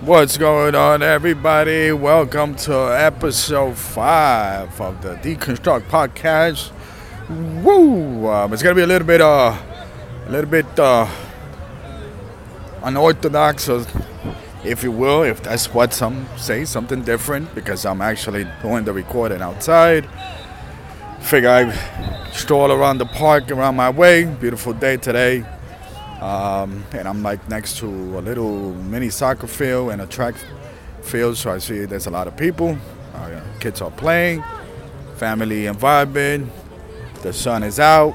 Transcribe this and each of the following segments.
What's going on, everybody? Welcome to episode five of the Deconstruct Podcast. Woo! Um, it's gonna be a little bit, uh, a little bit uh, unorthodox, if you will, if that's what some say, something different, because I'm actually doing the recording outside. Figure I stroll around the park around my way. Beautiful day today. Um, and I'm like next to a little mini soccer field and a track field, so I see there's a lot of people. Uh, kids are playing, family environment. The sun is out,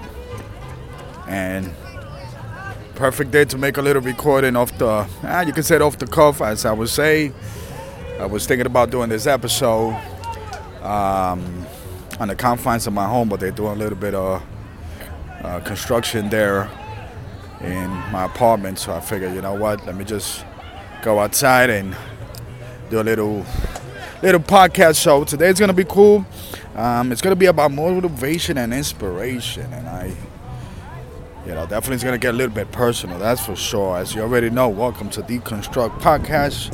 and perfect day to make a little recording off the. Ah, you can say it off the cuff, as I would say. I was thinking about doing this episode um, on the confines of my home, but they're doing a little bit of uh, construction there in my apartment. So I figured, you know what, let me just go outside and do a little little podcast show. Today's gonna be cool. Um, it's gonna be about motivation and inspiration, and I, you know, definitely it's gonna get a little bit personal. That's for sure. As you already know, welcome to Deconstruct Podcast,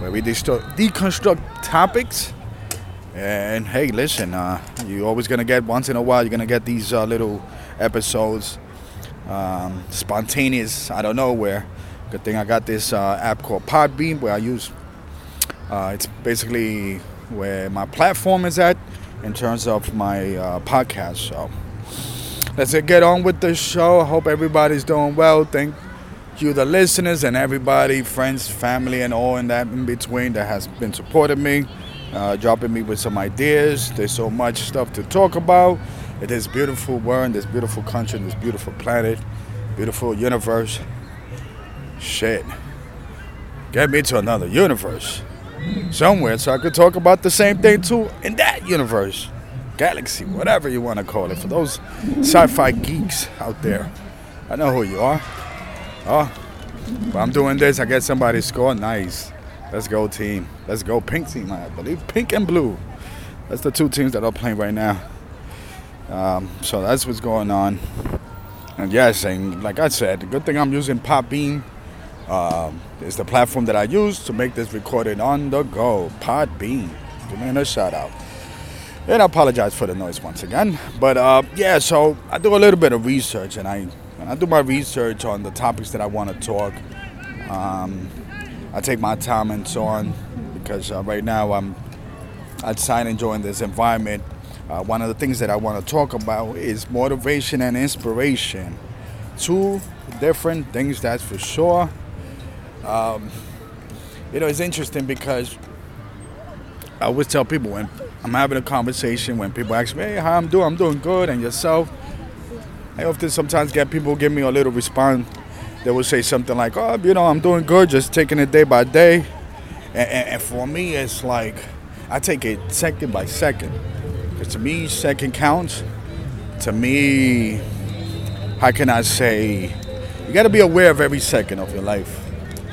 where we deconstruct, deconstruct topics. And hey, listen, uh, you're always gonna get once in a while. You're gonna get these uh, little episodes um, spontaneous out of nowhere. Good thing I got this uh, app called Podbean where I use. Uh, it's basically where my platform is at in terms of my uh, podcast. So let's get on with the show. I hope everybody's doing well. Thank you, the listeners, and everybody, friends, family, and all in that in between that has been supporting me, uh, dropping me with some ideas. There's so much stuff to talk about in this beautiful world, in this beautiful country, in this beautiful planet, beautiful universe. Shit. Get me to another universe somewhere so I could talk about the same thing too in that universe. Galaxy, whatever you want to call it. For those sci fi geeks out there, I know who you are. Oh, but I'm doing this. I get somebody score. Nice. Let's go, team. Let's go, pink team, I believe. Pink and blue. That's the two teams that are playing right now. Um, so that's what's going on. And yes, and like I said, the good thing I'm using Podbean uh, is the platform that I use to make this recording on the go. Podbean. Give me a shout out. And I apologize for the noise once again. But uh, yeah, so I do a little bit of research, and I when I do my research on the topics that I want to talk. Um, I take my time and so on because uh, right now I'm outside enjoying this environment uh, one of the things that I want to talk about is motivation and inspiration. Two different things, that's for sure. Um, you know, it's interesting because I always tell people when I'm having a conversation, when people ask me, hey, how I'm doing, I'm doing good, and yourself, I often sometimes get people give me a little response. They will say something like, oh, you know, I'm doing good, just taking it day by day. And, and, and for me, it's like I take it second by second because to me, second counts. To me, how can I say? You got to be aware of every second of your life.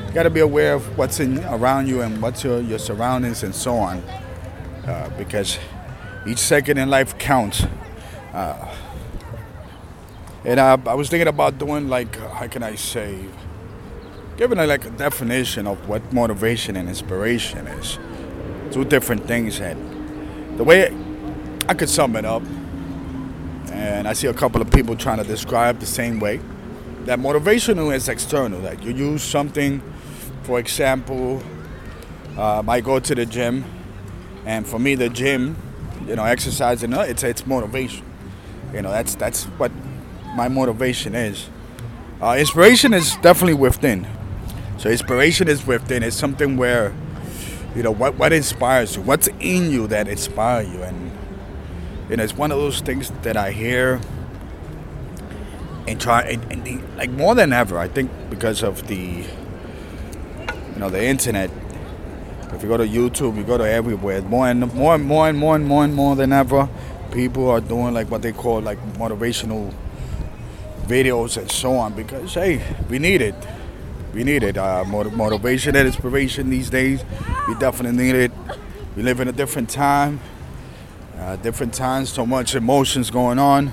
You got to be aware of what's in around you and what's your, your surroundings and so on. Uh, because each second in life counts. Uh, and I, I was thinking about doing like, how can I say, giving a, like a definition of what motivation and inspiration is. Two different things, and the way I could sum it up, and I see a couple of people trying to describe the same way. That motivational is external. That you use something, for example, uh, I go to the gym, and for me, the gym, you know, exercising, uh, it's it's motivation. You know, that's that's what my motivation is. Uh, inspiration is definitely within. So inspiration is within. It's something where, you know, what what inspires you, what's in you that inspires you, and and it's one of those things that I hear and try and, and like more than ever. I think because of the you know the internet. If you go to YouTube, you go to everywhere. More and more and more and more and more and more than ever, people are doing like what they call like motivational videos and so on because hey, we need it. We need it. Uh, motivation and inspiration these days. We definitely need it. We live in a different time uh, different times, so much emotions going on.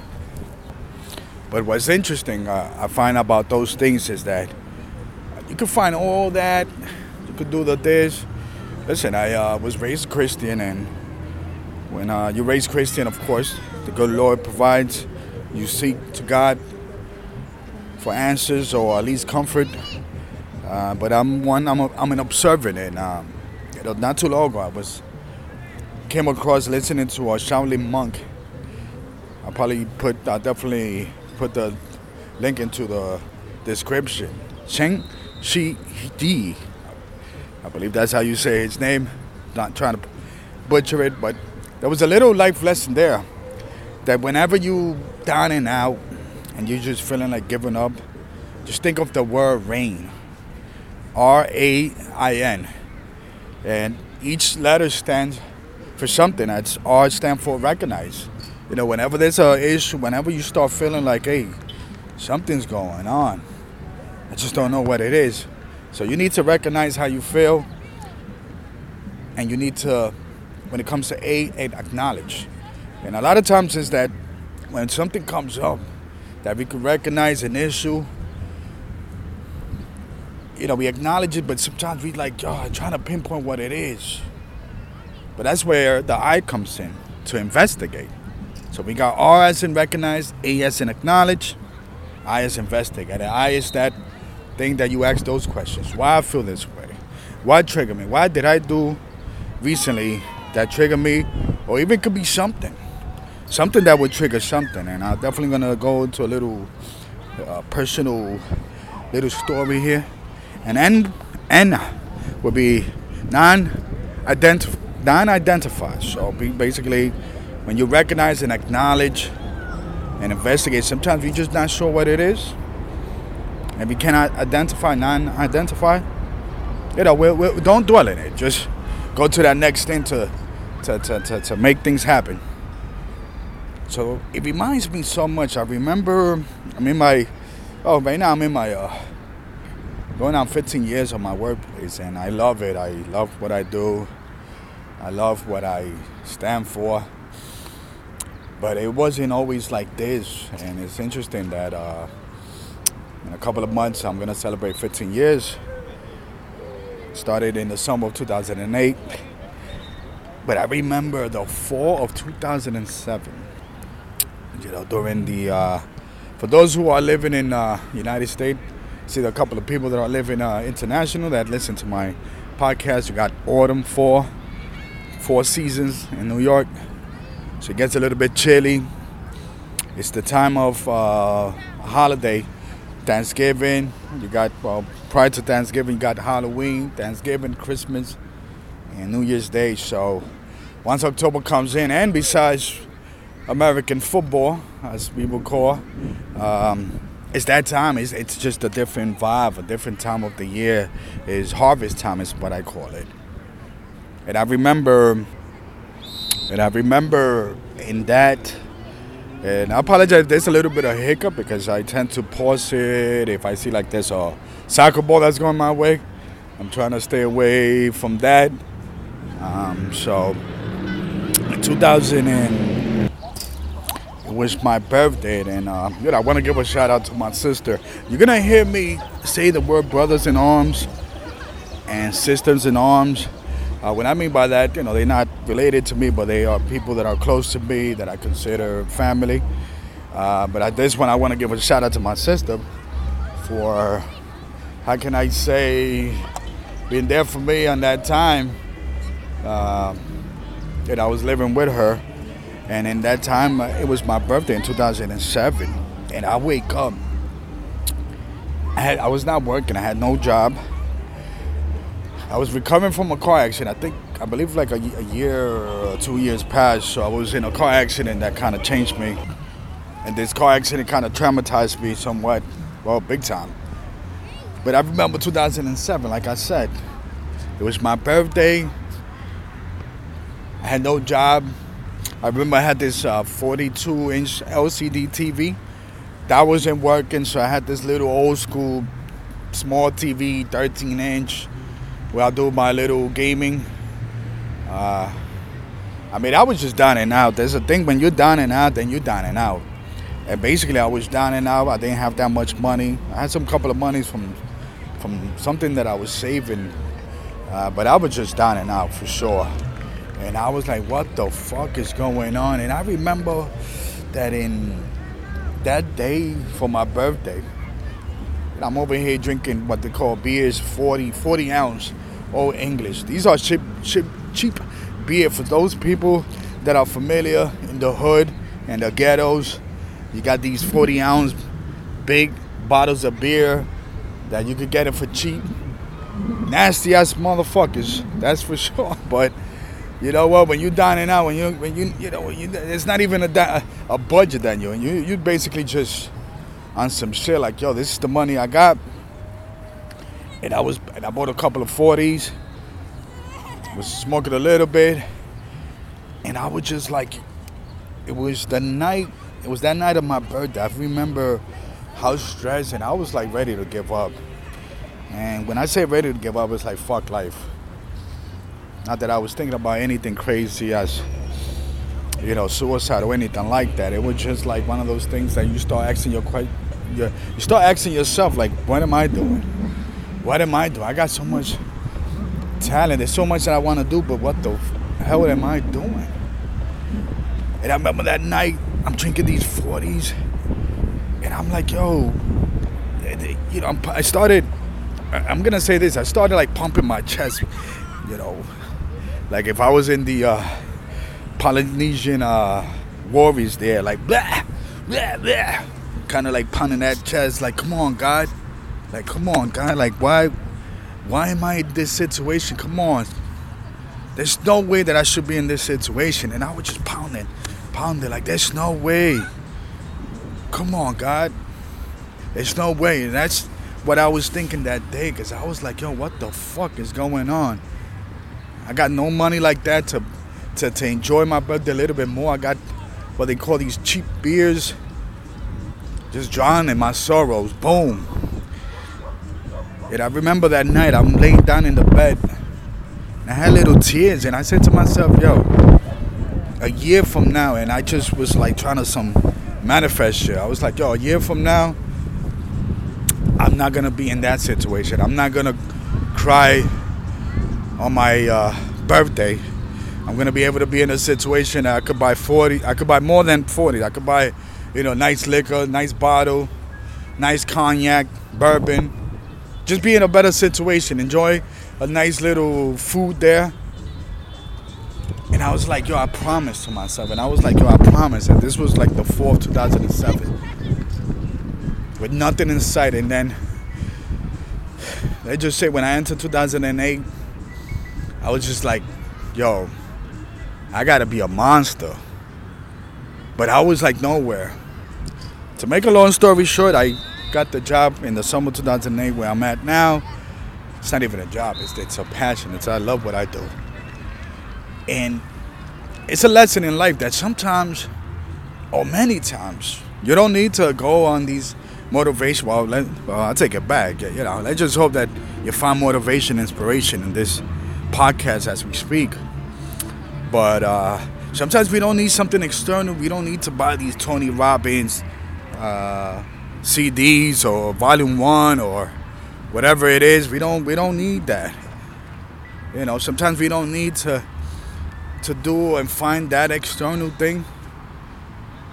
But what's interesting, uh, I find about those things is that you can find all that, you could do the this. Listen, I uh, was raised Christian, and when uh, you're raised Christian, of course, the good Lord provides. You seek to God for answers or at least comfort. Uh, but I'm one. I'm, a, I'm an observant, and um, not too long ago, I was came across listening to a Shaolin monk. I probably put. I definitely put the link into the description. Cheng Shi Di. I believe that's how you say his name. Not trying to butcher it, but there was a little life lesson there. That whenever you down and out, and you're just feeling like giving up, just think of the word rain. R A I N. And each letter stands for something. That's R stands for recognize. You know, whenever there's a issue, whenever you start feeling like, hey, something's going on, I just don't know what it is. So you need to recognize how you feel, and you need to, when it comes to A, acknowledge. And a lot of times is that when something comes up, that we can recognize an issue you know, we acknowledge it, but sometimes we like, oh, trying to pinpoint what it is. But that's where the I comes in to investigate. So we got R as in recognize, A as in acknowledge, I as investigate. And I is that thing that you ask those questions. Why I feel this way? Why trigger me? Why did I do recently that triggered me? Or even could be something. Something that would trigger something. And I'm definitely gonna go into a little uh, personal little story here. And N, N would be non-identif- non-identified. So basically, when you recognize and acknowledge and investigate, sometimes you're just not sure what it is. And we cannot identify non-identify, you know, we we don't dwell in it. Just go to that next thing to, to, to, to, to make things happen. So it reminds me so much. I remember I'm in my, oh, right now I'm in my uh, going on 15 years of my workplace and I love it. I love what I do. I love what I stand for. But it wasn't always like this. And it's interesting that uh, in a couple of months I'm going to celebrate 15 years. Started in the summer of 2008. But I remember the fall of 2007. You know, during the, uh, for those who are living in uh, United States, see a couple of people that are living uh, international that listen to my podcast. You got autumn, fall, four seasons in New York, so it gets a little bit chilly. It's the time of uh, holiday, Thanksgiving. You got well, prior to Thanksgiving, you got Halloween, Thanksgiving, Christmas, and New Year's Day. So once October comes in, and besides American football, as we would call. Um, it's that time. It's, it's just a different vibe, a different time of the year. Is harvest time is what I call it. And I remember, and I remember in that, and I apologize there's a little bit of hiccup because I tend to pause it if I see like there's a soccer ball that's going my way. I'm trying to stay away from that. Um, so, 2000 and it was my birthday, and uh, you know, I want to give a shout out to my sister. You're gonna hear me say the word brothers in arms and sisters in arms. Uh, what I mean by that, you know, they're not related to me, but they are people that are close to me that I consider family. Uh, but at this one, I want to give a shout out to my sister for, how can I say, being there for me on that time uh, that I was living with her and in that time, uh, it was my birthday in 2007. And I wake up. I, had, I was not working. I had no job. I was recovering from a car accident. I think, I believe like a, a year or two years passed. So I was in a car accident that kind of changed me. And this car accident kind of traumatized me somewhat. Well, big time. But I remember 2007, like I said. It was my birthday. I had no job. I remember I had this uh, 42 inch LCD TV. That wasn't working, so I had this little old school small TV, 13 inch, where I do my little gaming. Uh, I mean, I was just and out. There's a thing when you're and out, then you're out. And basically, I was and out. I didn't have that much money. I had some couple of monies from from something that I was saving Uh, but I was just and out for sure. And I was like, what the fuck is going on? And I remember that in that day for my birthday, I'm over here drinking what they call beers, 40, 40 ounce, old English. These are cheap, cheap, cheap beer for those people that are familiar in the hood and the ghettos. You got these 40 ounce big bottles of beer that you could get it for cheap. Nasty ass motherfuckers, that's for sure. But you know what? When you're dining out, when you when you you know you, it's not even a a budget on you, you you basically just on some shit like yo, this is the money I got, and I was and I bought a couple of forties, was smoking a little bit, and I was just like, it was the night, it was that night of my birthday. I remember how stressed, and I was like ready to give up. And when I say ready to give up, it's like fuck life. Not that I was thinking about anything crazy as, you know, suicide or anything like that. It was just like one of those things that you start asking your quite, you, you start asking yourself like, what am I doing? What am I doing? I got so much talent. There's so much that I want to do, but what the hell am I doing? And I remember that night, I'm drinking these 40s, and I'm like, yo, you know, i started. I'm gonna say this. I started like pumping my chest, you know, like if I was in the uh, Polynesian uh, warriors there, like blah, blah, blah, kind of like pounding that chest, like come on, God, like come on, God, like why, why am I in this situation? Come on, there's no way that I should be in this situation, and I was just pounding, pounding, like there's no way. Come on, God, there's no way, and that's what I was thinking that day, cause I was like, yo, what the fuck is going on? I got no money like that to, to, to enjoy my birthday a little bit more. I got what they call these cheap beers. Just drowning my sorrows. Boom. And I remember that night, I'm laying down in the bed. And I had little tears, and I said to myself, yo, a year from now, and I just was like trying to some manifest shit. I was like, yo, a year from now, I'm not gonna be in that situation. I'm not gonna cry on my uh, birthday, I'm gonna be able to be in a situation that I could buy 40. I could buy more than 40. I could buy, you know, nice liquor, nice bottle, nice cognac, bourbon. Just be in a better situation. Enjoy a nice little food there. And I was like, yo, I promised to myself. And I was like, yo, I promise. And this was like the 4th, 2007. With nothing in sight. And then, let's just say when I entered 2008, I was just like, yo, I gotta be a monster. But I was like nowhere. To make a long story short, I got the job in the summer 2008 where I'm at now. It's not even a job, it's, it's a passion. It's I love what I do. And it's a lesson in life that sometimes, or many times, you don't need to go on these motivation. Well, let, well, I'll take it back. You know, let's just hope that you find motivation, inspiration in this podcast as we speak. But uh, sometimes we don't need something external. We don't need to buy these Tony Robbins uh, CDs or Volume One or whatever it is. We don't we don't need that. You know, sometimes we don't need to to do and find that external thing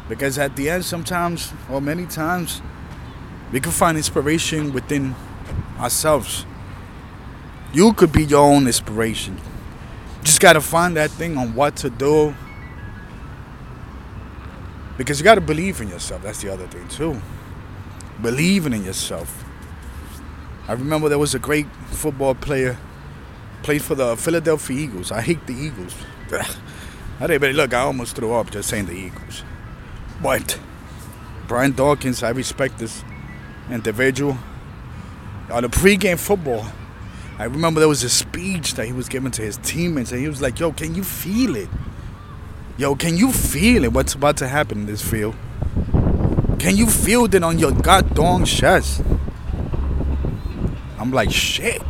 because at the end, sometimes or many times, we can find inspiration within ourselves. You could be your own inspiration. Just got to find that thing on what to do. Because you got to believe in yourself. That's the other thing, too. Believing in yourself. I remember there was a great football player, played for the Philadelphia Eagles. I hate the Eagles. I didn't look, I almost threw up just saying the Eagles. But Brian Dawkins, I respect this individual. On the pregame football, I remember there was a speech that he was giving to his teammates, and he was like, "Yo, can you feel it? Yo, can you feel it? What's about to happen in this field? Can you feel it on your goddamn chest?" I'm like, "Shit."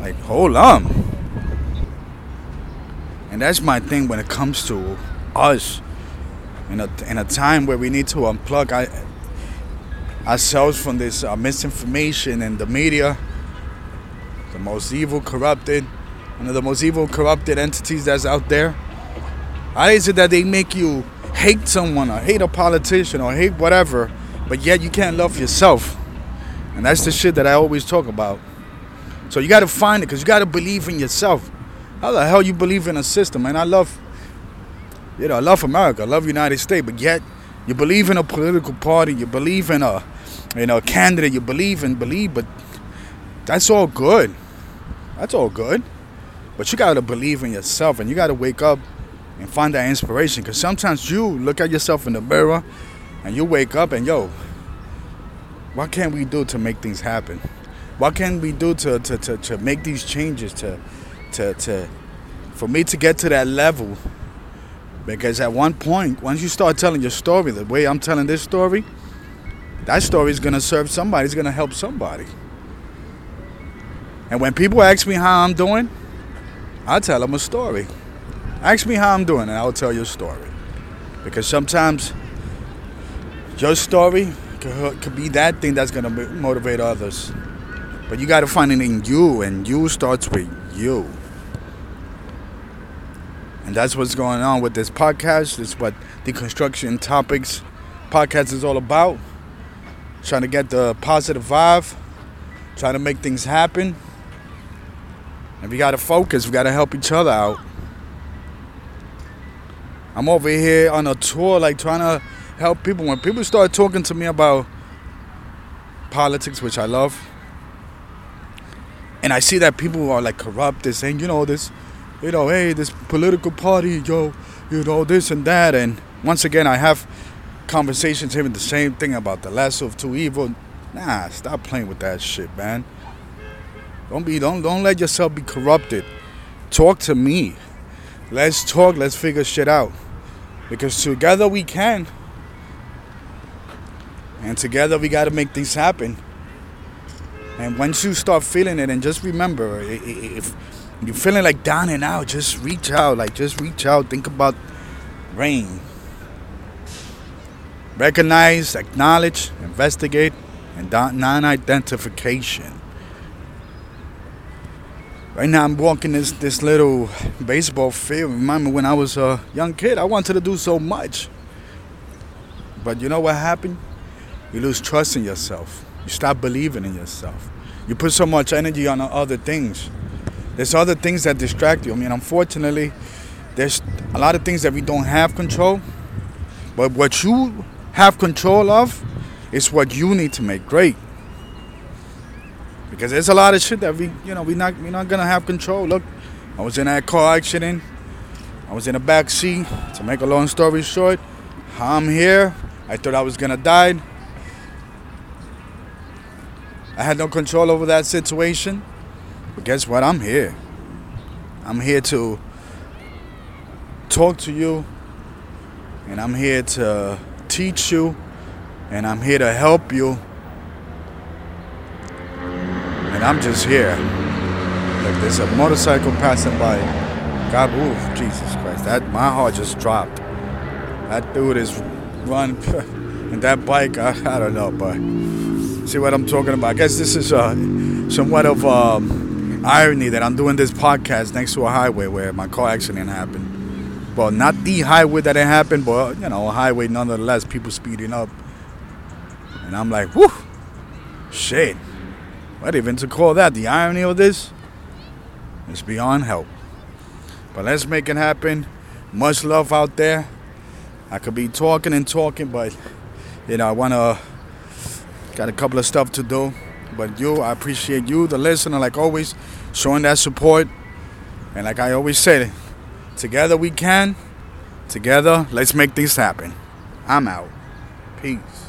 Like, hold on. And that's my thing when it comes to us in a in a time where we need to unplug ourselves from this uh, misinformation and the media most evil, corrupted, one of the most evil, corrupted entities that's out there. How is it that they make you hate someone or hate a politician or hate whatever, but yet you can't love yourself? And that's the shit that I always talk about. So you got to find it because you got to believe in yourself. How the hell you believe in a system? And I love, you know, I love America, I love United States, but yet you believe in a political party, you believe in a, you know, candidate, you believe and believe, but that's all good. That's all good. But you got to believe in yourself and you got to wake up and find that inspiration. Because sometimes you look at yourself in the mirror and you wake up and, yo, what can we do to make things happen? What can we do to, to, to, to make these changes to, to, to, for me to get to that level? Because at one point, once you start telling your story the way I'm telling this story, that story is going to serve somebody, it's going to help somebody. And when people ask me how I'm doing, I tell them a story. Ask me how I'm doing, and I'll tell you a story. Because sometimes your story could, be that thing that's going to motivate others. But you got to find it in you, and you starts with you. And that's what's going on with this podcast. It's what deconstruction topics podcast is all about. Trying to get the positive vibe, trying to make things happen. And we gotta focus, we gotta help each other out. I'm over here on a tour, like trying to help people. When people start talking to me about politics, which I love, and I see that people are like corrupt, saying, you know, this, you know, hey, this political party, yo, you know, this and that. And once again, I have conversations having the same thing about the lesser of two evil. Nah, stop playing with that shit, man. Don't be don't don't let yourself be corrupted. Talk to me. Let's talk, let's figure shit out. Because together we can. And together we got to make things happen. And once you start feeling it, and just remember, if you're feeling like down and out, just reach out. Like, just reach out. Think about rain. Recognize, acknowledge, investigate, and non identification. Right now, I'm walking this this little baseball field. Remember when I was a young kid, I wanted to do so much. But you know what happened? You lose trust in yourself. You stop believing in yourself. You put so much energy on other things. There's other things that distract you. I mean, unfortunately, there's a lot of things that we don't have control. But what you have control of is what you need to make great because there's a lot of shit that we, you know, we not we're not gonna have control. Look, I was in that car accident. I was in the back seat. To make a long story short, I'm here. I thought I was gonna die. I had no control over that situation. But guess what? I'm here. I'm here to talk to you, and I'm here to teach you, and I'm here to help you and I'm just here. Like there's a motorcycle passing by. God, ooh, Jesus Christ! That my heart just dropped. That dude is run, and that bike. I, I don't know, but see what I'm talking about. I guess this is uh, somewhat of um, irony that I'm doing this podcast next to a highway where my car accident happened. Well, not the highway that it happened, but you know, a highway nonetheless. People speeding up, and I'm like, whoo, shit. What even to call that? The irony of this is beyond help. But let's make it happen. Much love out there. I could be talking and talking, but you know, I wanna got a couple of stuff to do. But you, I appreciate you, the listener, like always, showing that support. And like I always say, together we can. Together, let's make things happen. I'm out. Peace.